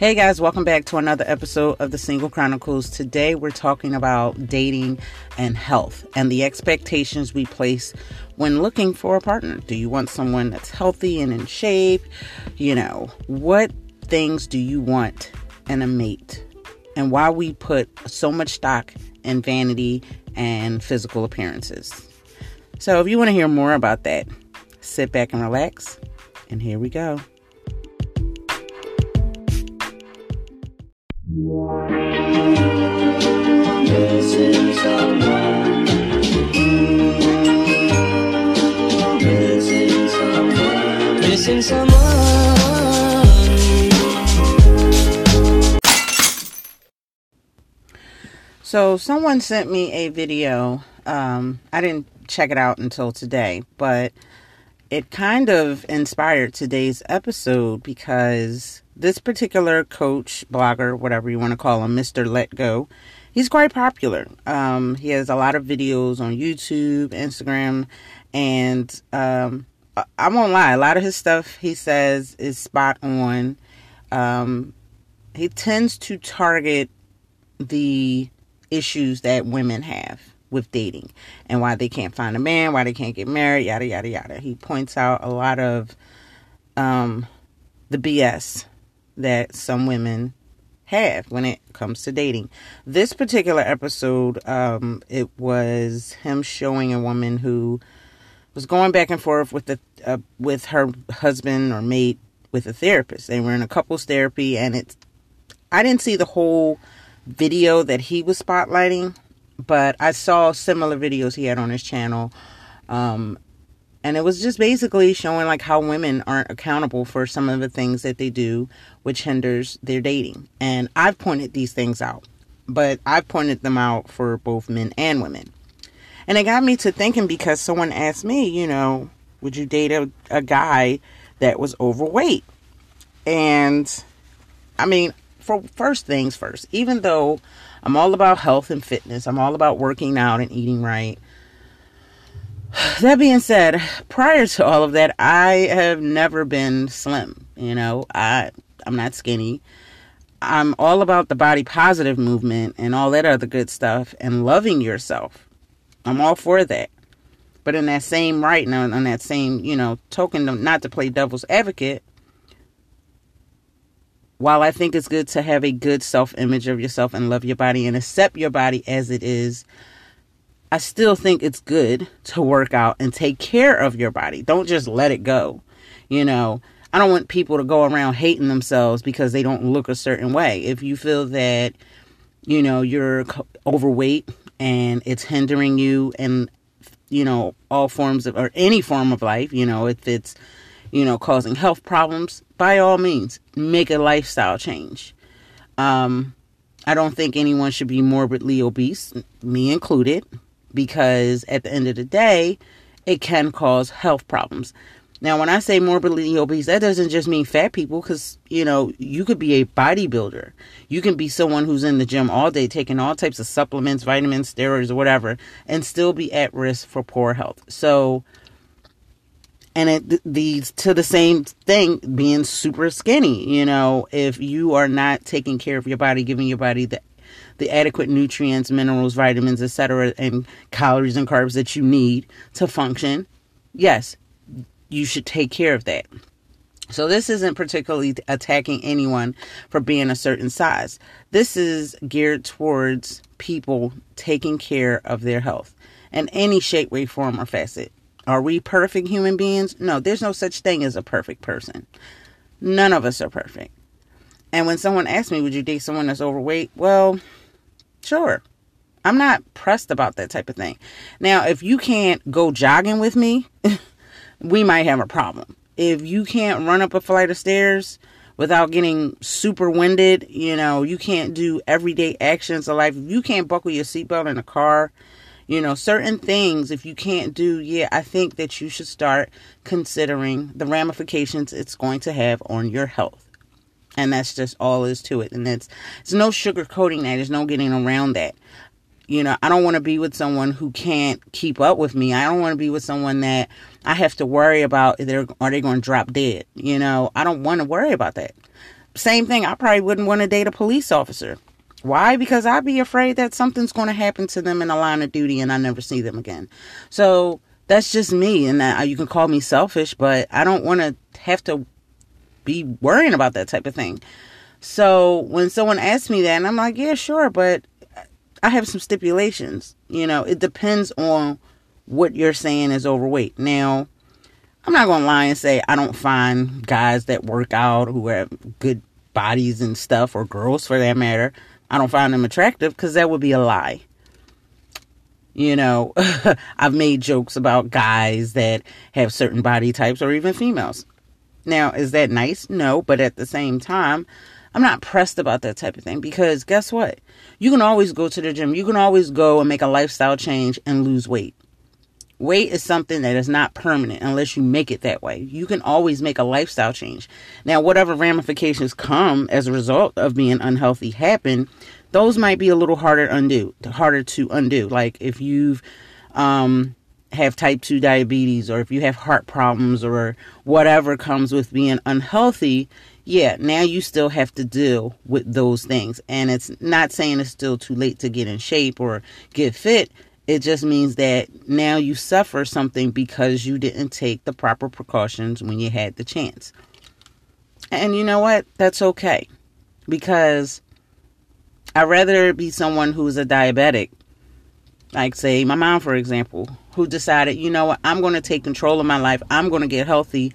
Hey guys, welcome back to another episode of the Single Chronicles. Today we're talking about dating and health and the expectations we place when looking for a partner. Do you want someone that's healthy and in shape? You know, what things do you want in a mate? And why we put so much stock in vanity and physical appearances. So if you want to hear more about that, sit back and relax. And here we go. Missing someone. So someone sent me a video. Um, I didn't check it out until today, but it kind of inspired today's episode because this particular coach, blogger, whatever you want to call him, Mr. Let Go, he's quite popular. Um, he has a lot of videos on YouTube, Instagram, and um, I, won't lie, a lot of his stuff he says is spot on. Um, he tends to target the issues that women have with dating and why they can't find a man, why they can't get married, yada yada yada. He points out a lot of um, the BS that some women have when it comes to dating. This particular episode, um, it was him showing a woman who was going back and forth with the uh, with her husband or mate with a therapist. They were in a couples therapy, and it's I didn't see the whole video that he was spotlighting, but I saw similar videos he had on his channel. Um, and it was just basically showing like how women aren't accountable for some of the things that they do which hinders their dating. And i've pointed these things out but i've pointed them out for both men and women. And it got me to thinking because someone asked me you know would you date a, a guy that was overweight? And i mean for first things first even though i'm all about health and fitness i'm all about working out and eating right that being said, prior to all of that, I have never been slim. You know, I I'm not skinny. I'm all about the body positive movement and all that other good stuff and loving yourself. I'm all for that. But in that same right now, on that same, you know, token, not to play devil's advocate, while I think it's good to have a good self image of yourself and love your body and accept your body as it is, I still think it's good to work out and take care of your body. Don't just let it go. You know, I don't want people to go around hating themselves because they don't look a certain way. If you feel that, you know, you're overweight and it's hindering you and, you know, all forms of, or any form of life, you know, if it's, you know, causing health problems, by all means, make a lifestyle change. Um, I don't think anyone should be morbidly obese, me included because at the end of the day, it can cause health problems. Now, when I say morbidly obese, that doesn't just mean fat people because, you know, you could be a bodybuilder. You can be someone who's in the gym all day taking all types of supplements, vitamins, steroids, or whatever, and still be at risk for poor health. So, and it leads to the same thing being super skinny. You know, if you are not taking care of your body, giving your body the the adequate nutrients, minerals, vitamins, etc., and calories and carbs that you need to function, yes, you should take care of that. So, this isn't particularly attacking anyone for being a certain size. This is geared towards people taking care of their health in any shape, way, form, or facet. Are we perfect human beings? No, there's no such thing as a perfect person. None of us are perfect. And when someone asks me, would you date someone that's overweight? Well, sure. I'm not pressed about that type of thing. Now, if you can't go jogging with me, we might have a problem. If you can't run up a flight of stairs without getting super winded, you know, you can't do everyday actions of life. If you can't buckle your seatbelt in a car, you know, certain things, if you can't do, yeah, I think that you should start considering the ramifications it's going to have on your health and that's just all is to it and it's it's no sugarcoating that there's no getting around that you know i don't want to be with someone who can't keep up with me i don't want to be with someone that i have to worry about they're are they going to drop dead you know i don't want to worry about that same thing. I probably wouldn't want to date a police officer. Why? Because I'd be afraid that something's going to happen to them in the line of duty and I never see them again. So that's just me. And that, uh, you can call me selfish, but I don't want to have to be worrying about that type of thing. So when someone asks me that, and I'm like, yeah, sure, but I have some stipulations. You know, it depends on what you're saying is overweight. Now, I'm not going to lie and say I don't find guys that work out who have good bodies and stuff, or girls for that matter, I don't find them attractive because that would be a lie. You know, I've made jokes about guys that have certain body types or even females. Now, is that nice? No, but at the same time, I'm not pressed about that type of thing because guess what? You can always go to the gym. You can always go and make a lifestyle change and lose weight. Weight is something that is not permanent unless you make it that way. You can always make a lifestyle change. Now, whatever ramifications come as a result of being unhealthy happen, those might be a little harder to undo, harder to undo. Like if you've um, have type 2 diabetes or if you have heart problems or whatever comes with being unhealthy, yeah, now you still have to deal with those things. And it's not saying it's still too late to get in shape or get fit. It just means that now you suffer something because you didn't take the proper precautions when you had the chance. And you know what? That's okay. Because I'd rather be someone who's a diabetic, like, say, my mom, for example, who decided, you know what, I'm going to take control of my life. I'm going to get healthy.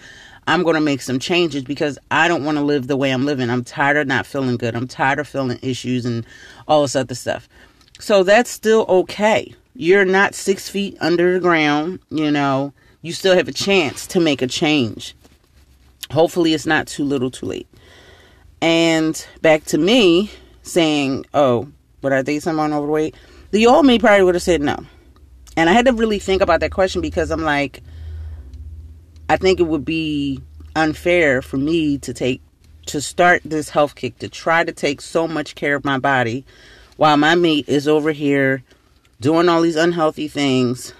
I'm going to make some changes because I don't want to live the way I'm living. I'm tired of not feeling good. I'm tired of feeling issues and all this other stuff. So that's still okay you're not six feet under the ground, you know, you still have a chance to make a change. Hopefully, it's not too little too late. And back to me saying, oh, would I date someone overweight? The old me probably would have said no. And I had to really think about that question because I'm like, I think it would be unfair for me to take, to start this health kick, to try to take so much care of my body while my mate is over here doing all these unhealthy things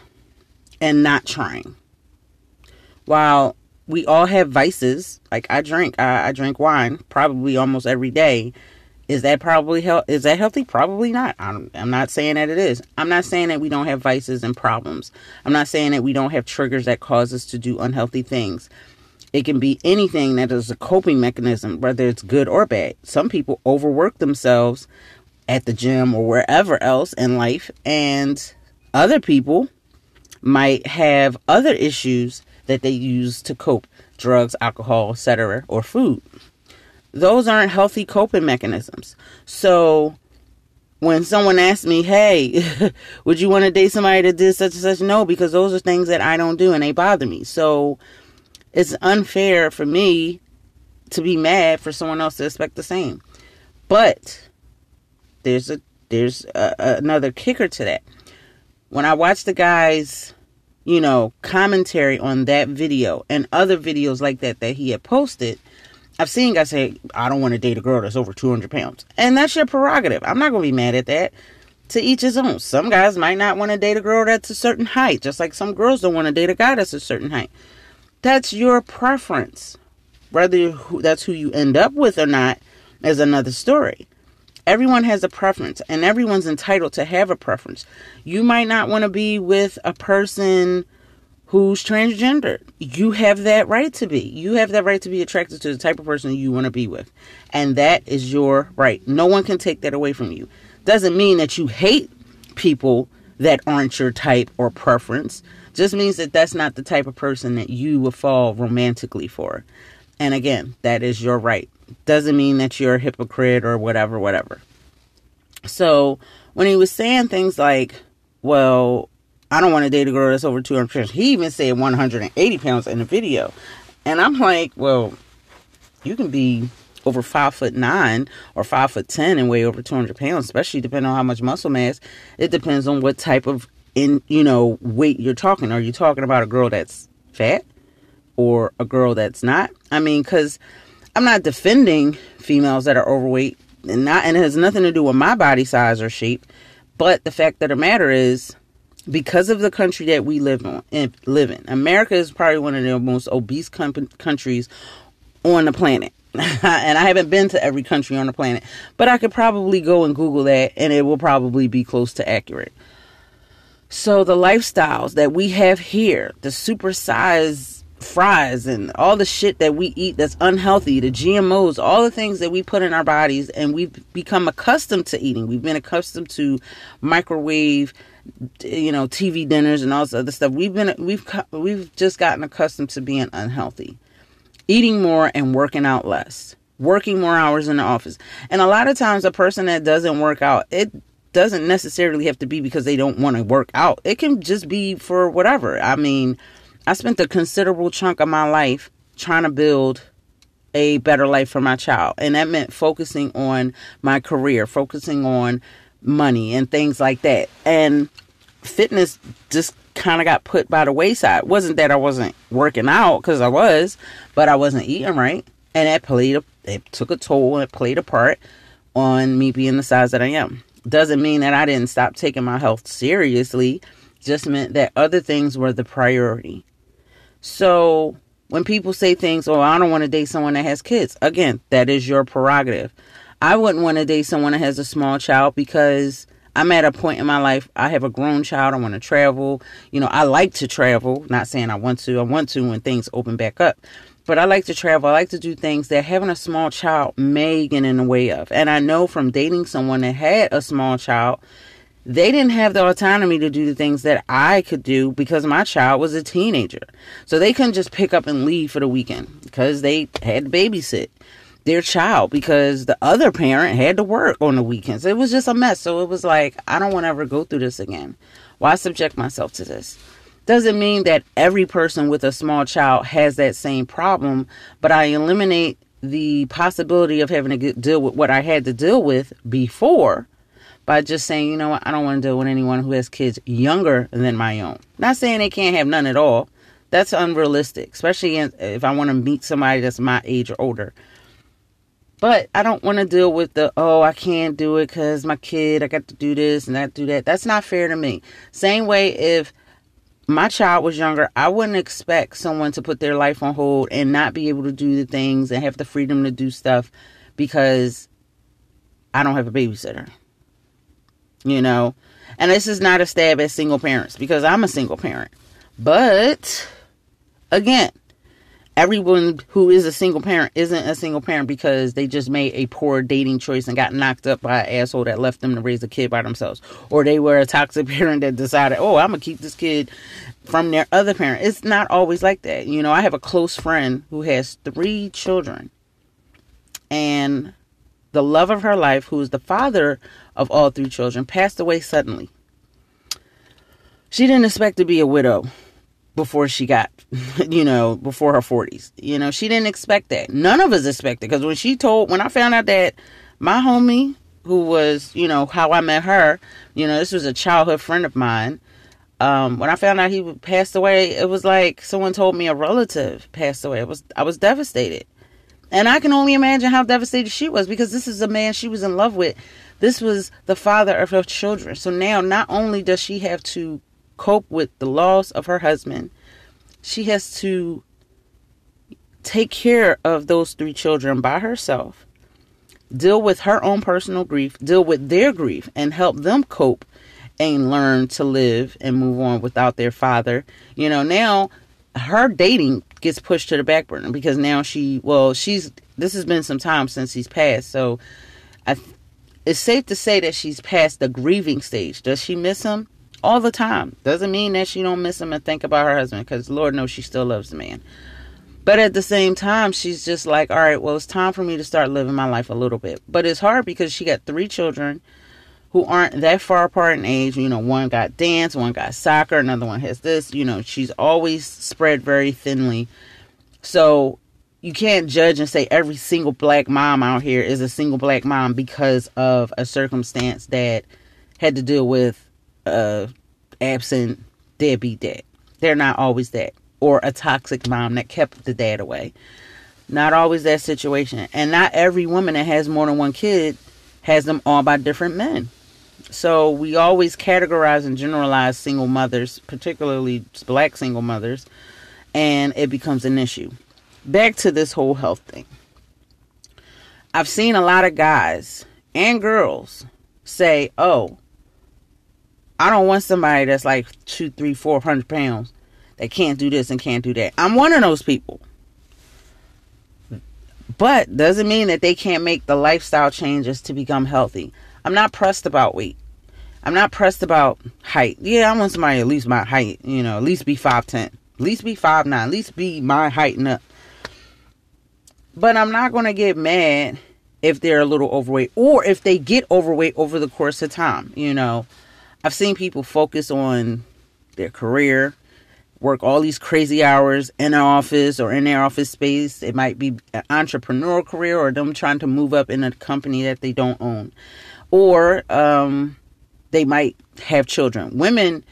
and not trying. While we all have vices, like I drink, I, I drink wine probably almost every day. Is that probably health? Is that healthy? Probably not. I'm, I'm not saying that it is. I'm not saying that we don't have vices and problems. I'm not saying that we don't have triggers that cause us to do unhealthy things. It can be anything that is a coping mechanism, whether it's good or bad. Some people overwork themselves at the gym or wherever else in life, and other people might have other issues that they use to cope drugs, alcohol, etc., or food. Those aren't healthy coping mechanisms. So, when someone asks me, hey, would you want to date somebody that did such and such? No, because those are things that I don't do and they bother me. So, it's unfair for me to be mad for someone else to expect the same. But there's a there's a, another kicker to that. When I watch the guys, you know, commentary on that video and other videos like that that he had posted, I've seen guys say, "I don't want to date a girl that's over 200 pounds," and that's your prerogative. I'm not gonna be mad at that. To each his own. Some guys might not want to date a girl that's a certain height, just like some girls don't want to date a guy that's a certain height. That's your preference. Whether that's who you end up with or not is another story. Everyone has a preference and everyone's entitled to have a preference. You might not want to be with a person who's transgender. You have that right to be. You have that right to be attracted to the type of person you want to be with. And that is your right. No one can take that away from you. Doesn't mean that you hate people that aren't your type or preference. Just means that that's not the type of person that you would fall romantically for. And again, that is your right doesn't mean that you're a hypocrite or whatever, whatever. So when he was saying things like, well, I don't want to date a girl that's over 200 pounds, he even said 180 pounds in the video. And I'm like, well, you can be over five foot nine or five foot ten and weigh over 200 pounds, especially depending on how much muscle mass. It depends on what type of in you know weight you're talking. Are you talking about a girl that's fat or a girl that's not? I mean, because I'm not defending females that are overweight and not and it has nothing to do with my body size or shape. But the fact of the matter is, because of the country that we live on live in, America is probably one of the most obese com- countries on the planet. and I haven't been to every country on the planet, but I could probably go and Google that and it will probably be close to accurate. So the lifestyles that we have here, the supersized fries and all the shit that we eat that's unhealthy, the GMOs, all the things that we put in our bodies and we've become accustomed to eating. We've been accustomed to microwave you know, TV dinners and all this other stuff. We've been we've we've just gotten accustomed to being unhealthy. Eating more and working out less. Working more hours in the office. And a lot of times a person that doesn't work out, it doesn't necessarily have to be because they don't want to work out. It can just be for whatever. I mean, I spent a considerable chunk of my life trying to build a better life for my child. And that meant focusing on my career, focusing on money and things like that. And fitness just kind of got put by the wayside. It wasn't that I wasn't working out because I was, but I wasn't eating right. And that played a, it took a toll and it played a part on me being the size that I am doesn't mean that I didn't stop taking my health seriously, just meant that other things were the priority. So when people say things, oh, I don't want to date someone that has kids, again, that is your prerogative. I wouldn't want to date someone that has a small child because I'm at a point in my life, I have a grown child, I want to travel. You know, I like to travel, not saying I want to, I want to when things open back up. But I like to travel. I like to do things that having a small child may get in the way of. And I know from dating someone that had a small child, they didn't have the autonomy to do the things that I could do because my child was a teenager. So they couldn't just pick up and leave for the weekend because they had to babysit their child because the other parent had to work on the weekends. It was just a mess. So it was like, I don't want to ever go through this again. Why subject myself to this? Doesn't mean that every person with a small child has that same problem, but I eliminate the possibility of having to deal with what I had to deal with before by just saying, you know what, I don't want to deal with anyone who has kids younger than my own. Not saying they can't have none at all. That's unrealistic, especially if I want to meet somebody that's my age or older. But I don't want to deal with the, oh, I can't do it because my kid, I got to do this and that, do that. That's not fair to me. Same way if my child was younger, I wouldn't expect someone to put their life on hold and not be able to do the things and have the freedom to do stuff because I don't have a babysitter. You know? And this is not a stab at single parents because I'm a single parent. But again, everyone who is a single parent isn't a single parent because they just made a poor dating choice and got knocked up by an asshole that left them to raise a kid by themselves. Or they were a toxic parent that decided, oh, I'm going to keep this kid from their other parent. It's not always like that. You know, I have a close friend who has three children. And the love of her life, who is the father of all three children, passed away suddenly. She didn't expect to be a widow before she got, you know, before her 40s. You know, she didn't expect that. None of us expected because when she told, when I found out that my homie, who was, you know, how I met her, you know, this was a childhood friend of mine. Um, when I found out he passed away, it was like someone told me a relative passed away. It was I was devastated. And I can only imagine how devastated she was because this is a man she was in love with. This was the father of her children. So now not only does she have to cope with the loss of her husband. She has to take care of those three children by herself, deal with her own personal grief, deal with their grief, and help them cope and learn to live and move on without their father. You know, now her dating gets pushed to the back burner because now she, well, she's, this has been some time since he's passed. So I, it's safe to say that she's past the grieving stage. Does she miss him? All the time. Doesn't mean that she don't miss him and think about her husband because Lord knows she still loves the man. But at the same time, she's just like, all right, well, it's time for me to start living my life a little bit. But it's hard because she got three children who aren't that far apart in age. You know, one got dance, one got soccer, another one has this. You know, she's always spread very thinly. So you can't judge and say every single black mom out here is a single black mom because of a circumstance that had to deal with uh, absent deadbeat dad. They're not always that. Or a toxic mom that kept the dad away. Not always that situation. And not every woman that has more than one kid has them all by different men. So we always categorize and generalize single mothers, particularly black single mothers, and it becomes an issue. back to this whole health thing. I've seen a lot of guys and girls say, "Oh, I don't want somebody that's like two, three, four hundred pounds that can't do this and can't do that." I'm one of those people, but doesn't mean that they can't make the lifestyle changes to become healthy. I'm not pressed about weight. I'm not pressed about height. Yeah, I want somebody at least my height. You know, at least be five ten, at least be five nine, at least be my height and up. But I'm not going to get mad if they're a little overweight or if they get overweight over the course of time. You know, I've seen people focus on their career, work all these crazy hours in an office or in their office space. It might be an entrepreneurial career or them trying to move up in a company that they don't own. Or um, they might have children. Women,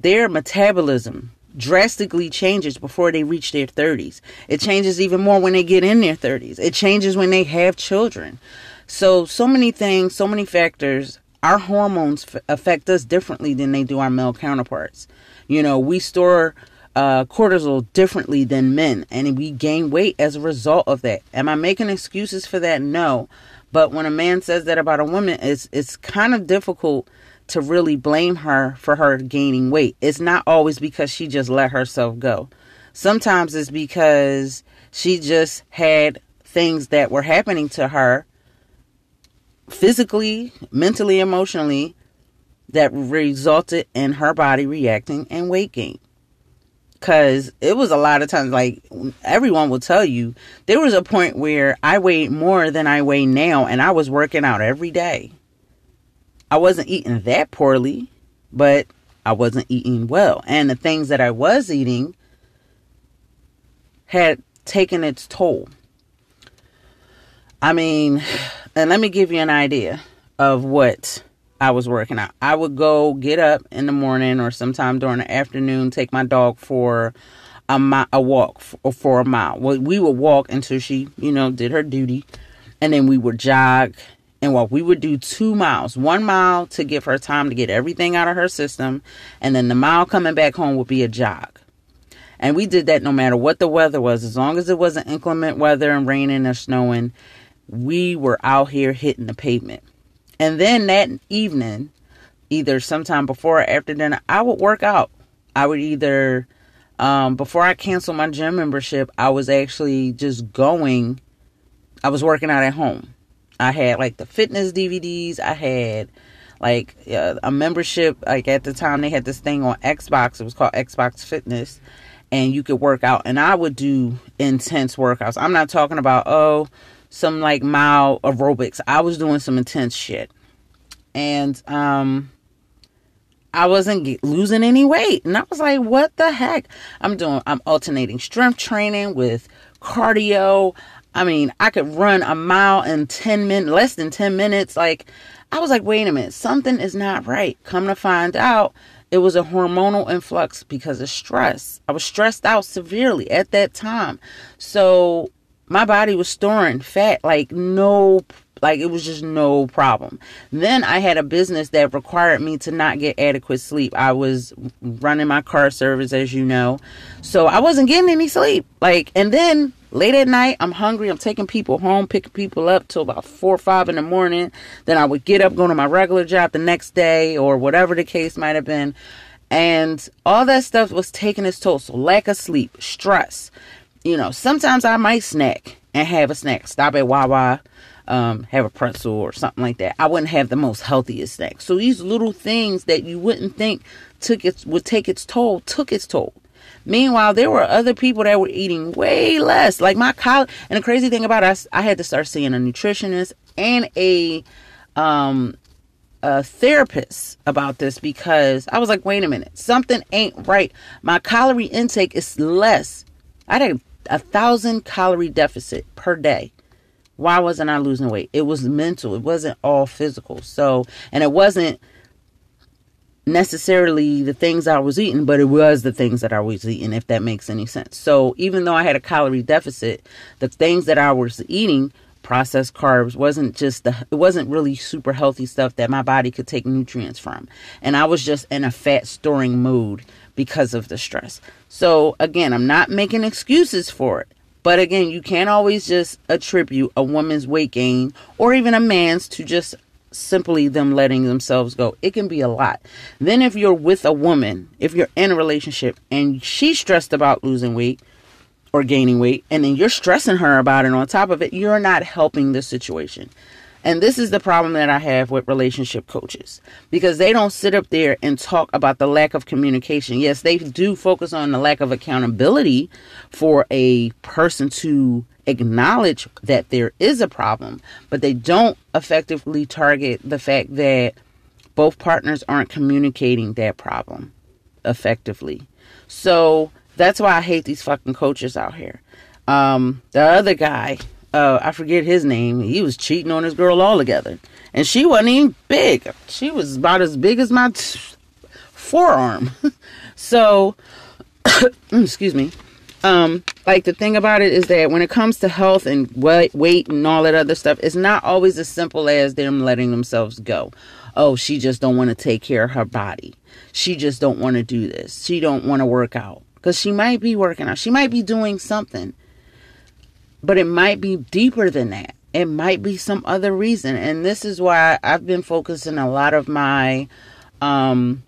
their metabolism drastically changes before they reach their 30s. It changes even more when they get in their 30s. It changes when they have children. So, so many things, so many factors. Our hormones f- affect us differently than they do our male counterparts. You know, we store uh, cortisol differently than men, and we gain weight as a result of that. Am I making excuses for that? No. But when a man says that about a woman, it's it's kind of difficult to really blame her for her gaining weight. It's not always because she just let herself go. Sometimes it's because she just had things that were happening to her physically, mentally, emotionally that resulted in her body reacting and weight gain. Cause it was a lot of times, like everyone will tell you, there was a point where I weighed more than I weigh now, and I was working out every day. I wasn't eating that poorly, but I wasn't eating well. And the things that I was eating had taken its toll. I mean, and let me give you an idea of what I was working out. I would go get up in the morning or sometime during the afternoon, take my dog for a, a walk for, for a mile. We would walk until she, you know, did her duty. And then we would jog and walk. We would do two miles, one mile to give her time to get everything out of her system, and then the mile coming back home would be a jog. And we did that no matter what the weather was, as long as it wasn't inclement weather and raining or snowing, we were out here hitting the pavement. And then that evening, either sometime before or after dinner, I would work out. I would either, um, before I canceled my gym membership, I was actually just going, I was working out at home. I had like the fitness DVDs. I had like uh, a membership. Like at the time, they had this thing on Xbox. It was called Xbox Fitness, and you could work out. And I would do intense workouts. I'm not talking about oh some like mild aerobics. I was doing some intense shit, and um. I wasn't get, losing any weight. And I was like, what the heck? I'm doing, I'm alternating strength training with cardio. I mean, I could run a mile in 10 minutes, less than 10 minutes. Like, I was like, wait a minute, something is not right. Come to find out, it was a hormonal influx because of stress. I was stressed out severely at that time. So, my body was storing fat like no like it was just no problem. Then I had a business that required me to not get adequate sleep. I was running my car service as you know. So I wasn't getting any sleep. Like and then late at night I'm hungry. I'm taking people home, picking people up till about four or five in the morning. Then I would get up, go to my regular job the next day or whatever the case might have been. And all that stuff was taking its toll. So lack of sleep, stress. You know, sometimes I might snack and have a snack. Stop at Wawa um, have a pretzel or something like that. I wouldn't have the most healthiest snack. So these little things that you wouldn't think took its would take its toll took its toll. Meanwhile, there were other people that were eating way less. Like my college, and the crazy thing about us, I had to start seeing a nutritionist and a um a therapist about this because I was like, wait a minute, something ain't right. My calorie intake is less. I had a, thousand calorie deficit per day why wasn't I losing weight? It was mental. It wasn't all physical. So, and it wasn't necessarily the things I was eating, but it was the things that I was eating, if that makes any sense. So, even though I had a calorie deficit, the things that I was eating, processed carbs, wasn't just the, it wasn't really super healthy stuff that my body could take nutrients from. And I was just in a fat storing mode because of the stress. So, again, I'm not making excuses for it But again, you can't always just attribute a woman's weight gain or even a man's to just simply them letting themselves go. It can be a lot. Then, if you're with a woman, if you're in a relationship and she's stressed about losing weight or gaining weight, and then you're stressing her about it on top of it, you're not helping the situation. And this is the problem that I have with relationship coaches because they don't sit up there and talk about the lack of communication. Yes, they do focus on the lack of accountability for a person to acknowledge that there is a problem, but they don't effectively target the fact that both partners aren't communicating that problem effectively. So that's why I hate these fucking coaches out here. Um, the other guy, uh, I forget his name. He was cheating on his girl altogether, and she wasn't even big. She was about as big as my t- forearm. so, excuse me. Um, like the thing about it is that when it comes to health and weight, weight and all that other stuff, it's not always as simple as them letting themselves go. Oh, she just don't want to take care of her body. She just don't want to do this. She don't want to work out because she might be working out. She might be doing something but it might be deeper than that. It might be some other reason. And this is why I've been focusing a lot of my um,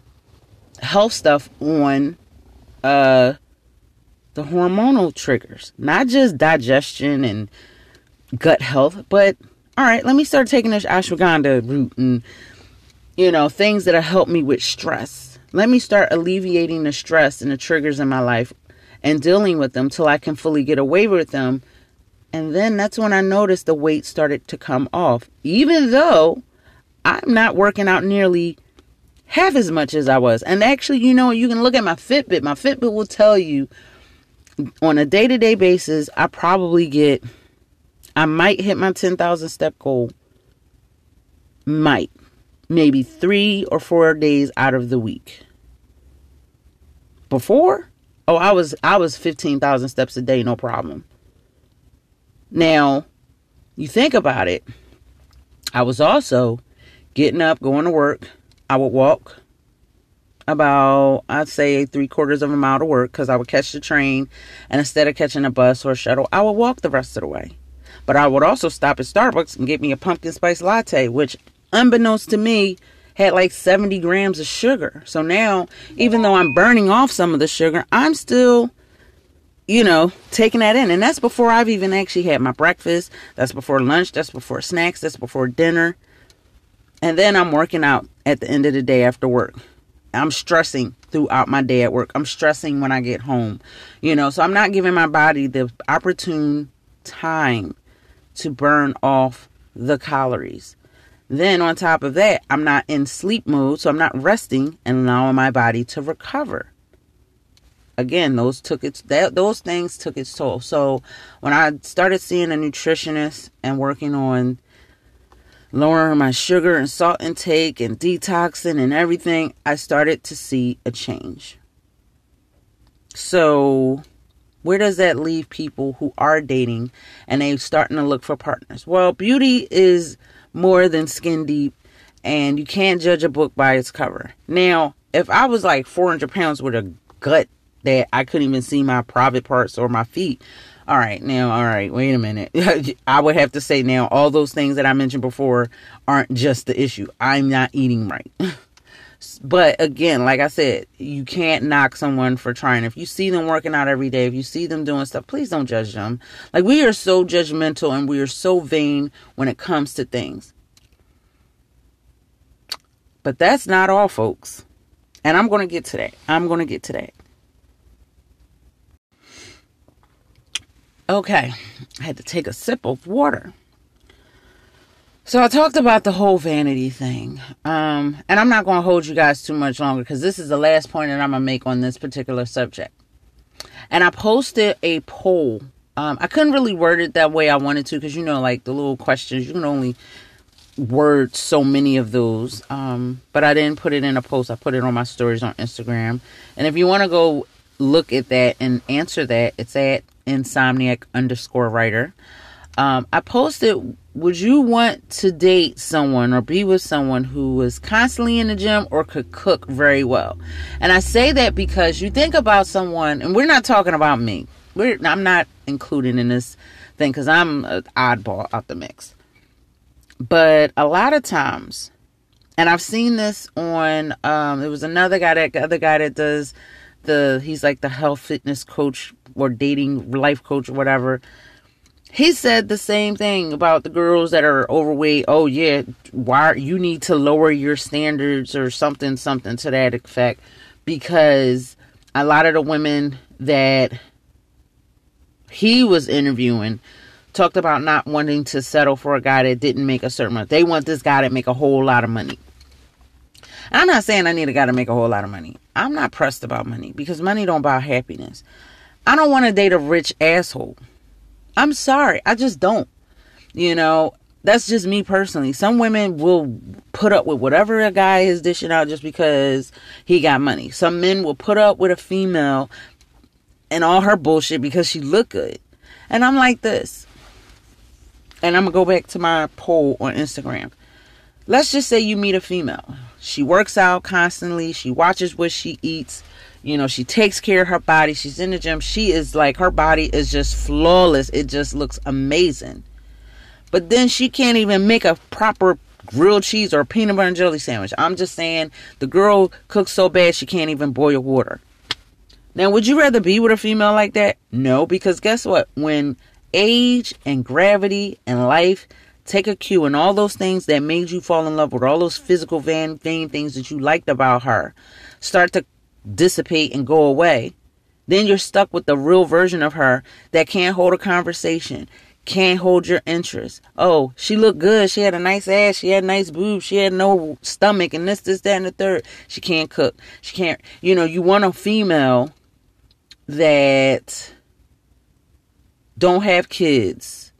health stuff on uh, the hormonal triggers, not just digestion and gut health, but all right, let me start taking this ashwagandha root and, you know, things that have helped me with stress. Let me start alleviating the stress and the triggers in my life and dealing with them till I can fully get away with them and then that's when I noticed the weight started to come off, even though I'm not working out nearly half as much as I was. And actually, you know, you can look at my Fitbit. My Fitbit will tell you on a day to day basis, I probably get, I might hit my 10,000 step goal. Might. Maybe three or four days out of the week. Before, oh, I was I was 15,000 steps a day, no problem. Now, you think about it, I was also getting up, going to work. I would walk about, I'd say, three quarters of a mile to work because I would catch the train. And instead of catching a bus or a shuttle, I would walk the rest of the way. But I would also stop at Starbucks and get me a pumpkin spice latte, which, unbeknownst to me, had like 70 grams of sugar. So now, even though I'm burning off some of the sugar, I'm still you know, taking that in. And that's before I've even actually had my breakfast. That's before lunch. That's before snacks. That's before dinner. And then I'm working out at the end of the day after work. I'm stressing throughout my day at work. I'm stressing when I get home. You know, so I'm not giving my body the opportune time to burn off the calories. Then on top of that, I'm not in sleep mode, so I'm not resting and allowing my body to recover again those took its that those things took its toll. So when i started seeing a nutritionist and working on lowering my sugar and salt intake and detoxing and everything i started to see a change. So where does that leave people who are dating and they starting to look for partners? Well beauty is more than skin deep and you can't judge a book by its cover. Now if i was like 400 pounds with a gut that I couldn't even see my private parts or my feet. All right, now, all right, wait a minute. I would have to say now, all those things that I mentioned before aren't just the issue. I'm not eating right. but again, like I said, you can't knock someone for trying. If you see them working out every day, if you see them doing stuff, please don't judge them. Like we are so judgmental and we are so vain when it comes to things. But that's not all, folks. And I'm going to get to that. I'm going to get to that. Okay, I had to take a sip of water. So I talked about the whole vanity thing. Um, and I'm not going to hold you guys too much longer because this is the last point that I'm going to make on this particular subject. And I posted a poll. Um, I couldn't really word it that way I wanted to because, you know, like the little questions, you can only word so many of those. Um, but I didn't put it in a post. I put it on my stories on Instagram. And if you want to go look at that and answer that, it's at insomniac underscore writer. Um, I posted, would you want to date someone or be with someone who was constantly in the gym or could cook very well? And I say that because you think about someone, and we're not talking about me. we're I'm not included in this thing because I'm an oddball out the mix. But a lot of times, and I've seen this on um there was another guy that other guy that does the he's like the health fitness coach or dating life coach or whatever. He said the same thing about the girls that are overweight. Oh yeah, why you need to lower your standards or something something to that effect because a lot of the women that he was interviewing talked about not wanting to settle for a guy that didn't make a certain amount. They want this guy to make a whole lot of money. I'm not saying I need a guy to make a whole lot of money. I'm not pressed about money because money don't buy happiness. I don't want to date a rich asshole. I'm sorry. I just don't. You know, that's just me personally. Some women will put up with whatever a guy is dishing out just because he got money. Some men will put up with a female and all her bullshit because she look good. And I'm like this. And I'm going to go back to my poll on Instagram. Let's just say you meet a female. She works out constantly. She watches what she eats. You know, she takes care of her body. She's in the gym. She is like, her body is just flawless. It just looks amazing. But then she can't even make a proper grilled cheese or peanut butter and jelly sandwich. I'm just saying the girl cooks so bad she can't even boil water. Now, would you rather be with a female like that? No, because guess what? When age and gravity and life take a cue and all those things that made you fall in love with all those physical vain, vain things that you liked about her start to dissipate and go away, then you're stuck with the real version of her that can't hold a conversation, can't hold your interest. Oh, she looked good. She had a nice ass. She had nice boobs. She had no stomach and this, this, that, and the third. She can't cook. She can't, you know, you want a female that don't have kids.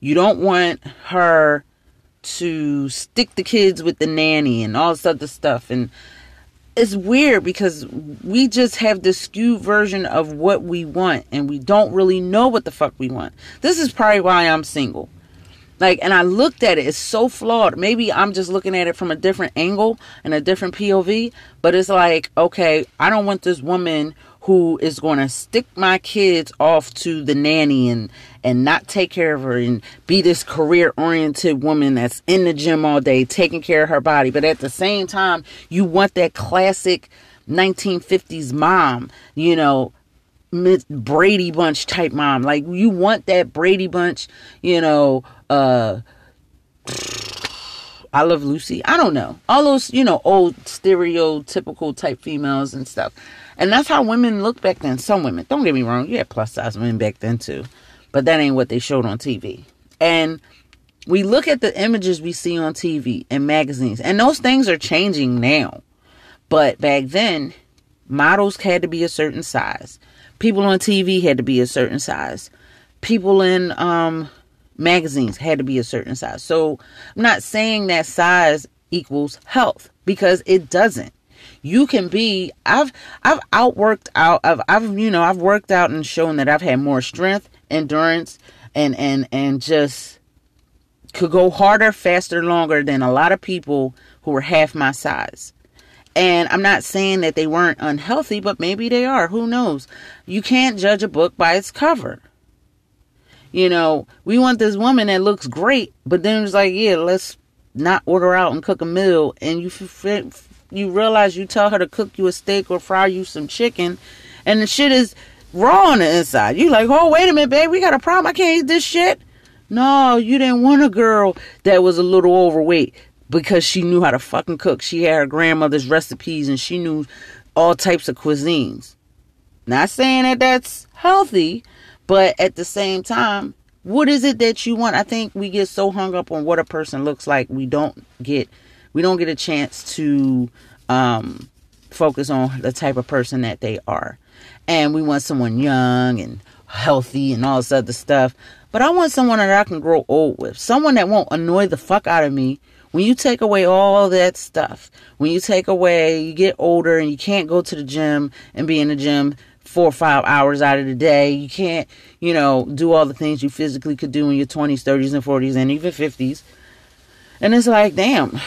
You don't want her to stick the kids with the nanny and all this other stuff and it's weird because we just have this skewed version of what we want and we don't really know what the fuck we want. This is probably why I'm single. Like, and I looked at it, it's so flawed. Maybe I'm just looking at it from a different angle and a different POV, but it's like, okay, I don't want this woman who is going to stick my kids off to the nanny and and not take care of her and be this career oriented woman that's in the gym all day taking care of her body but at the same time you want that classic 1950s mom you know Brady Bunch type mom like you want that Brady Bunch you know uh I love Lucy. I don't know. All those, you know, old stereotypical type females and stuff. And that's how women look back then. Some women, don't get me wrong, you had plus size women back then too. But that ain't what they showed on TV. And we look at the images we see on TV and magazines, and those things are changing now. But back then, models had to be a certain size. People on TV had to be a certain size. People in um, magazines had to be a certain size. So I'm not saying that size equals health because it doesn't you can be i've i've outworked out i've i've you know i've worked out and shown that i've had more strength endurance and and and just could go harder faster longer than a lot of people who were half my size. And i'm not saying that they weren't unhealthy but maybe they are. Who knows? You can't judge a book by its cover. You know we want this woman that looks great but then it's like yeah let's not order out and cook a meal and you f- you realize you tell her to cook you a steak or fry you some chicken, and the shit is raw on the inside. You like, oh wait a minute, babe, we got a problem. I can't eat this shit. No, you didn't want a girl that was a little overweight because she knew how to fucking cook. She had her grandmother's recipes and she knew all types of cuisines. Not saying that that's healthy, but at the same time, what is it that you want? I think we get so hung up on what a person looks like, we don't get we don't get a chance to um, focus on the type of person that they are. And we want someone young and healthy and all this other stuff. But I want someone that I can grow old with. Someone that won't annoy the fuck out of me when you take away all that stuff. When you take away, you get older and you can't go to the gym and be in the gym four or five hours out of the day. You can't, you know, do all the things you physically could do in your 20s, 30s, and 40s, and even 50s. And it's like, damn,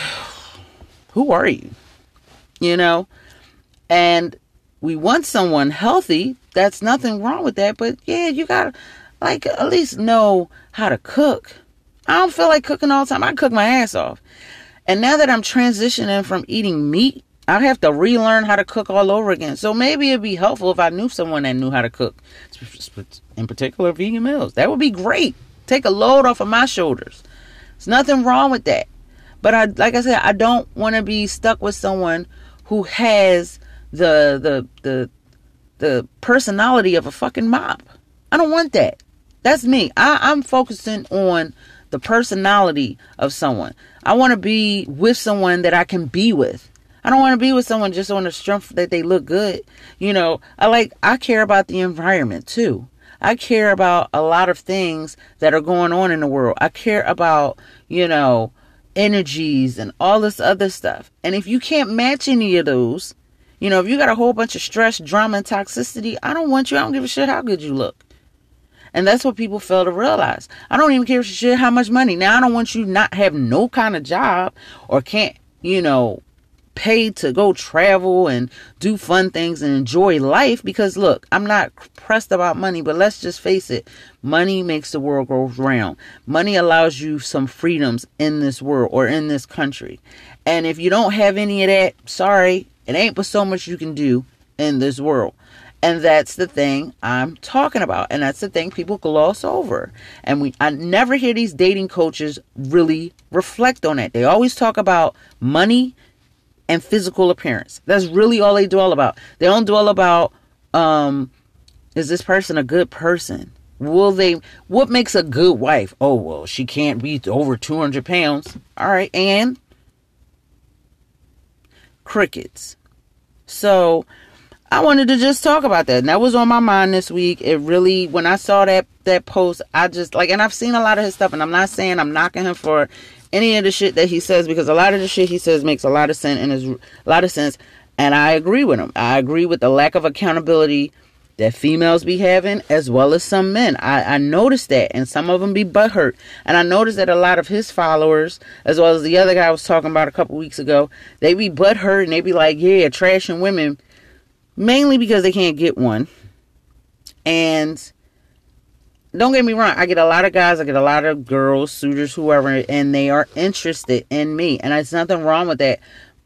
who are you? You know? And we want someone healthy, that's nothing wrong with that. But yeah, you gotta like at least know how to cook. I don't feel like cooking all the time. I cook my ass off. And now that I'm transitioning from eating meat, I have to relearn how to cook all over again. So maybe it'd be helpful if I knew someone that knew how to cook, in particular vegan meals. That would be great. Take a load off of my shoulders. There's nothing wrong with that. But I, like I said, I don't want to be stuck with someone who has the the the the personality of a fucking mop. I don't want that. That's me. I, I'm focusing on the personality of someone. I want to be with someone that I can be with. I don't want to be with someone just on the strength that they look good. You know, I like I care about the environment too. I care about a lot of things that are going on in the world. I care about, you know, energies and all this other stuff. And if you can't match any of those, you know, if you got a whole bunch of stress, drama, and toxicity, I don't want you. I don't give a shit how good you look. And that's what people fail to realize. I don't even care shit how much money. Now I don't want you not have no kind of job or can't, you know, pay to go travel and do fun things and enjoy life because look, I'm not pressed about money, but let's just face it. Money makes the world go round. Money allows you some freedoms in this world or in this country. And if you don't have any of that, sorry, it ain't but so much you can do in this world. And that's the thing I'm talking about. And that's the thing people gloss over. And we I never hear these dating coaches really reflect on it. They always talk about money and physical appearance. That's really all they dwell about. They don't dwell about um is this person a good person? Will they what makes a good wife? Oh well, she can't be over 200 pounds. All right, and crickets. So I wanted to just talk about that. And that was on my mind this week. It really when I saw that that post, I just like and I've seen a lot of his stuff and I'm not saying I'm knocking him for any of the shit that he says because a lot of the shit he says makes a lot of sense and is a lot of sense and I agree with him. I agree with the lack of accountability that females be having as well as some men. I, I noticed that and some of them be butthurt. And I noticed that a lot of his followers, as well as the other guy I was talking about a couple weeks ago, they be butthurt and they be like, yeah, trashing women mainly because they can't get one. And don't get me wrong, I get a lot of guys, I get a lot of girls, suitors, whoever, and they are interested in me. And there's nothing wrong with that.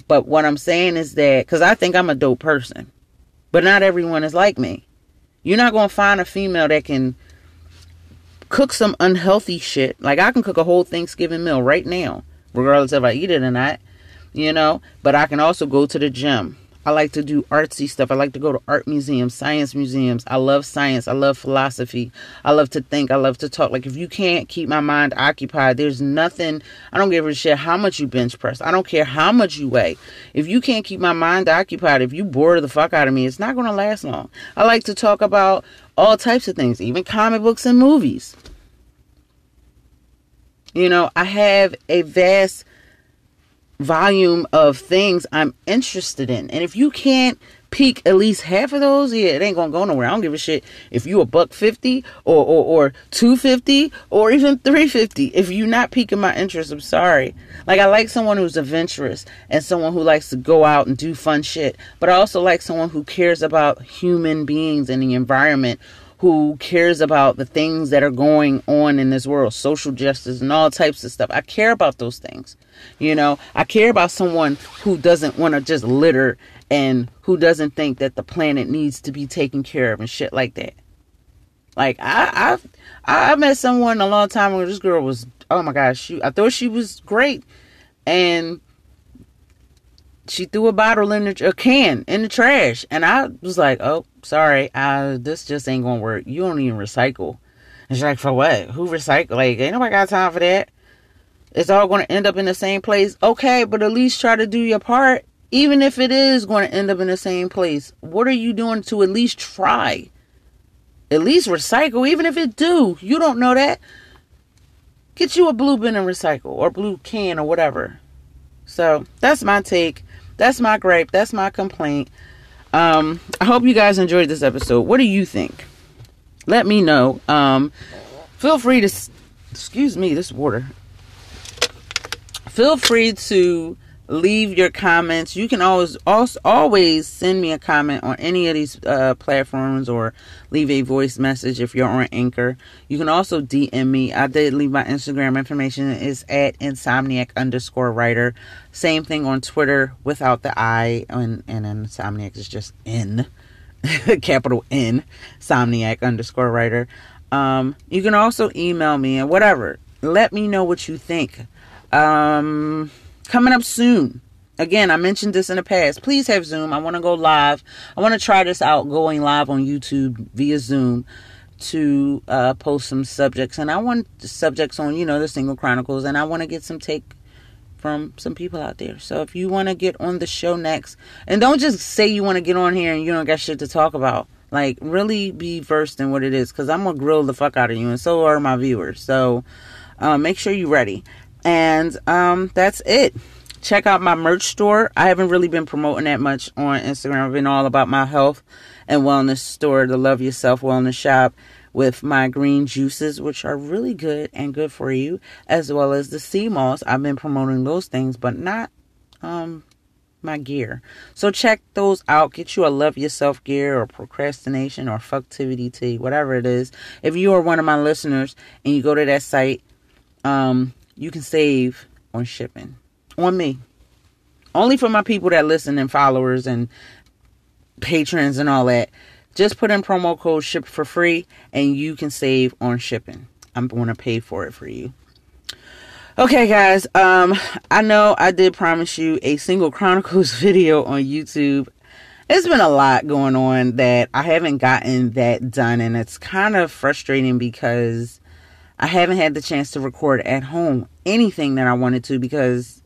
But what I'm saying is that, because I think I'm a dope person, but not everyone is like me. You're not going to find a female that can cook some unhealthy shit. Like I can cook a whole Thanksgiving meal right now, regardless if I eat it or not, you know, but I can also go to the gym I like to do artsy stuff. I like to go to art museums, science museums. I love science. I love philosophy. I love to think. I love to talk. Like if you can't keep my mind occupied, there's nothing. I don't give a shit how much you bench press. I don't care how much you weigh. If you can't keep my mind occupied, if you bore the fuck out of me, it's not going to last long. I like to talk about all types of things, even comic books and movies. You know, I have a vast volume of things I'm interested in. And if you can't peak at least half of those, yeah, it ain't gonna go nowhere. I don't give a shit if you a buck fifty or or, or two fifty or even three fifty. If you're not piquing my interest, I'm sorry. Like I like someone who's adventurous and someone who likes to go out and do fun shit. But I also like someone who cares about human beings and the environment who cares about the things that are going on in this world, social justice and all types of stuff. I care about those things. You know, I care about someone who doesn't want to just litter and who doesn't think that the planet needs to be taken care of and shit like that. Like I I I met someone a long time ago. This girl was oh my gosh, she I thought she was great, and she threw a bottle in the, a can in the trash, and I was like, "Oh, sorry, I, this just ain't gonna work. You don't even recycle." And she's like, "For what? Who recycle? Like, ain't nobody got time for that. It's all gonna end up in the same place. Okay, but at least try to do your part, even if it is to end up in the same place. What are you doing to at least try? At least recycle, even if it do. You don't know that. Get you a blue bin and recycle, or blue can, or whatever." So that's my take. That's my gripe. That's my complaint. Um, I hope you guys enjoyed this episode. What do you think? Let me know. Um, feel free to, excuse me, this water. Feel free to leave your comments. You can always also always send me a comment on any of these uh, platforms or leave a voice message if you're on Anchor. You can also DM me. I did leave my Instagram information is at insomniac underscore writer. Same thing on Twitter without the I and and insomniac is just N capital N somniac underscore writer. Um, you can also email me and whatever. Let me know what you think. Um, coming up soon. Again, I mentioned this in the past. Please have Zoom. I want to go live. I want to try this out going live on YouTube via Zoom to uh, post some subjects. And I want subjects on, you know, the Single Chronicles. And I want to get some take from some people out there. So if you want to get on the show next, and don't just say you want to get on here and you don't got shit to talk about. Like, really be versed in what it is. Because I'm going to grill the fuck out of you. And so are my viewers. So uh, make sure you're ready. And um, that's it check out my merch store. I haven't really been promoting that much on Instagram. I've been all about my health and wellness store, the Love Yourself Wellness Shop, with my green juices, which are really good and good for you, as well as the sea moss. I've been promoting those things, but not um my gear. So check those out. Get you a love yourself gear or procrastination or fucktivity tea, whatever it is. If you are one of my listeners and you go to that site, um, you can save on shipping on me. Only for my people that listen and followers and patrons and all that. Just put in promo code ship for free and you can save on shipping. I'm going to pay for it for you. Okay, guys. Um, I know I did promise you a single chronicles video on YouTube. It's been a lot going on that I haven't gotten that done, and it's kind of frustrating because I haven't had the chance to record at home anything that I wanted to because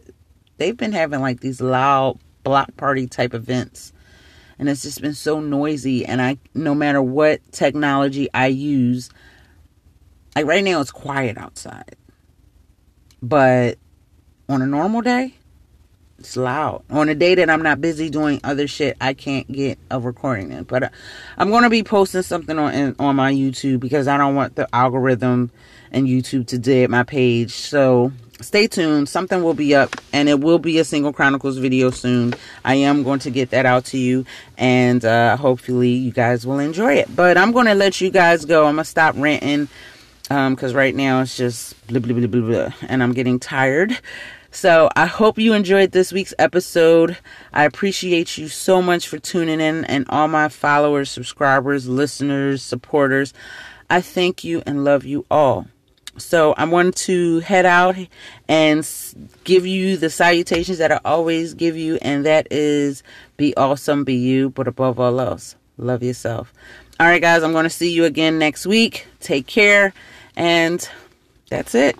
they've been having like these loud block party type events. And it's just been so noisy. And i no matter what technology i use like right now it's quiet outside. But on a normal day it's loud on a day that i'm not busy doing other shit i can't get a recording in but uh, i'm going to be posting something on on my youtube because i don't want the algorithm and youtube to dead my page so stay tuned. Something will be up and it will be a single chronicles video soon. I am going to get that out to you and uh, hopefully you guys will enjoy it. But I'm going to let you guys go. I'm to stop ranting because um, right now it's just blah, blah, blah, blah, blah, and I'm getting tired. So I hope you enjoyed this week's episode. I appreciate you so much for tuning in and all my followers, subscribers, listeners, supporters. I thank you and love you all. So I want to head out and give you the salutations that I always give you, and that is be awesome, be you, but above all else, love yourself. All right, guys, I'm going to see you again next week. Take care, and that's it.